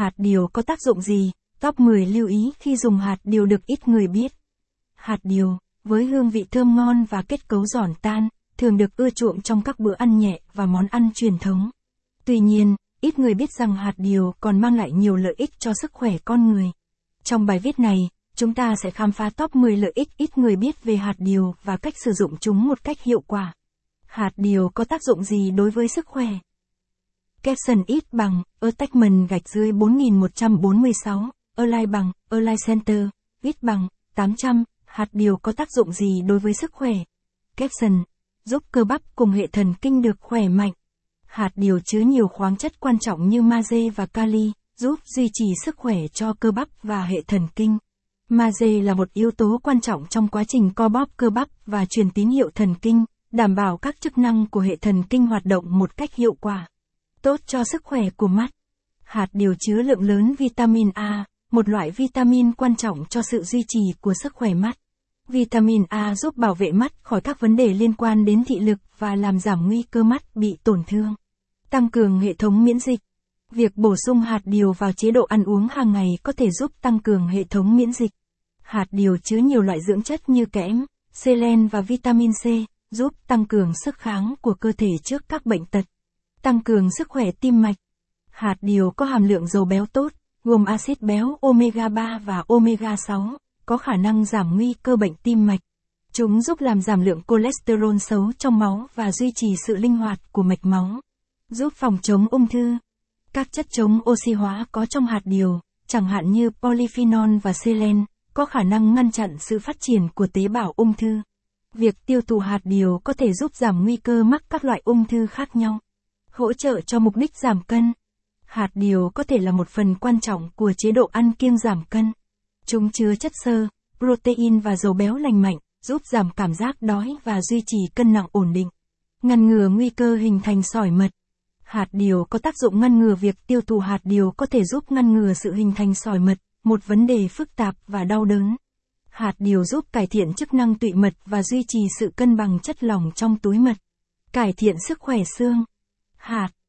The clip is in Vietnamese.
Hạt điều có tác dụng gì? Top 10 lưu ý khi dùng hạt điều được ít người biết. Hạt điều, với hương vị thơm ngon và kết cấu giòn tan, thường được ưa chuộng trong các bữa ăn nhẹ và món ăn truyền thống. Tuy nhiên, ít người biết rằng hạt điều còn mang lại nhiều lợi ích cho sức khỏe con người. Trong bài viết này, chúng ta sẽ khám phá top 10 lợi ích ít người biết về hạt điều và cách sử dụng chúng một cách hiệu quả. Hạt điều có tác dụng gì đối với sức khỏe? Caption ít bằng, attachment gạch dưới 4146, align bằng, align center, ít bằng, 800, hạt điều có tác dụng gì đối với sức khỏe? Caption, giúp cơ bắp cùng hệ thần kinh được khỏe mạnh. Hạt điều chứa nhiều khoáng chất quan trọng như magie và kali, giúp duy trì sức khỏe cho cơ bắp và hệ thần kinh. Magie là một yếu tố quan trọng trong quá trình co bóp cơ bắp và truyền tín hiệu thần kinh, đảm bảo các chức năng của hệ thần kinh hoạt động một cách hiệu quả. Tốt cho sức khỏe của mắt. Hạt điều chứa lượng lớn vitamin A, một loại vitamin quan trọng cho sự duy trì của sức khỏe mắt. Vitamin A giúp bảo vệ mắt khỏi các vấn đề liên quan đến thị lực và làm giảm nguy cơ mắt bị tổn thương. Tăng cường hệ thống miễn dịch. Việc bổ sung hạt điều vào chế độ ăn uống hàng ngày có thể giúp tăng cường hệ thống miễn dịch. Hạt điều chứa nhiều loại dưỡng chất như kẽm, selen và vitamin C, giúp tăng cường sức kháng của cơ thể trước các bệnh tật. Tăng cường sức khỏe tim mạch. Hạt điều có hàm lượng dầu béo tốt, gồm axit béo omega 3 và omega 6, có khả năng giảm nguy cơ bệnh tim mạch. Chúng giúp làm giảm lượng cholesterol xấu trong máu và duy trì sự linh hoạt của mạch máu. Giúp phòng chống ung thư. Các chất chống oxy hóa có trong hạt điều, chẳng hạn như polyphenol và selen, có khả năng ngăn chặn sự phát triển của tế bào ung thư. Việc tiêu thụ hạt điều có thể giúp giảm nguy cơ mắc các loại ung thư khác nhau. Hỗ trợ cho mục đích giảm cân. Hạt điều có thể là một phần quan trọng của chế độ ăn kiêng giảm cân. Chúng chứa chất xơ, protein và dầu béo lành mạnh, giúp giảm cảm giác đói và duy trì cân nặng ổn định. Ngăn ngừa nguy cơ hình thành sỏi mật. Hạt điều có tác dụng ngăn ngừa việc tiêu thụ hạt điều có thể giúp ngăn ngừa sự hình thành sỏi mật, một vấn đề phức tạp và đau đớn. Hạt điều giúp cải thiện chức năng tụy mật và duy trì sự cân bằng chất lỏng trong túi mật. Cải thiện sức khỏe xương. Hạt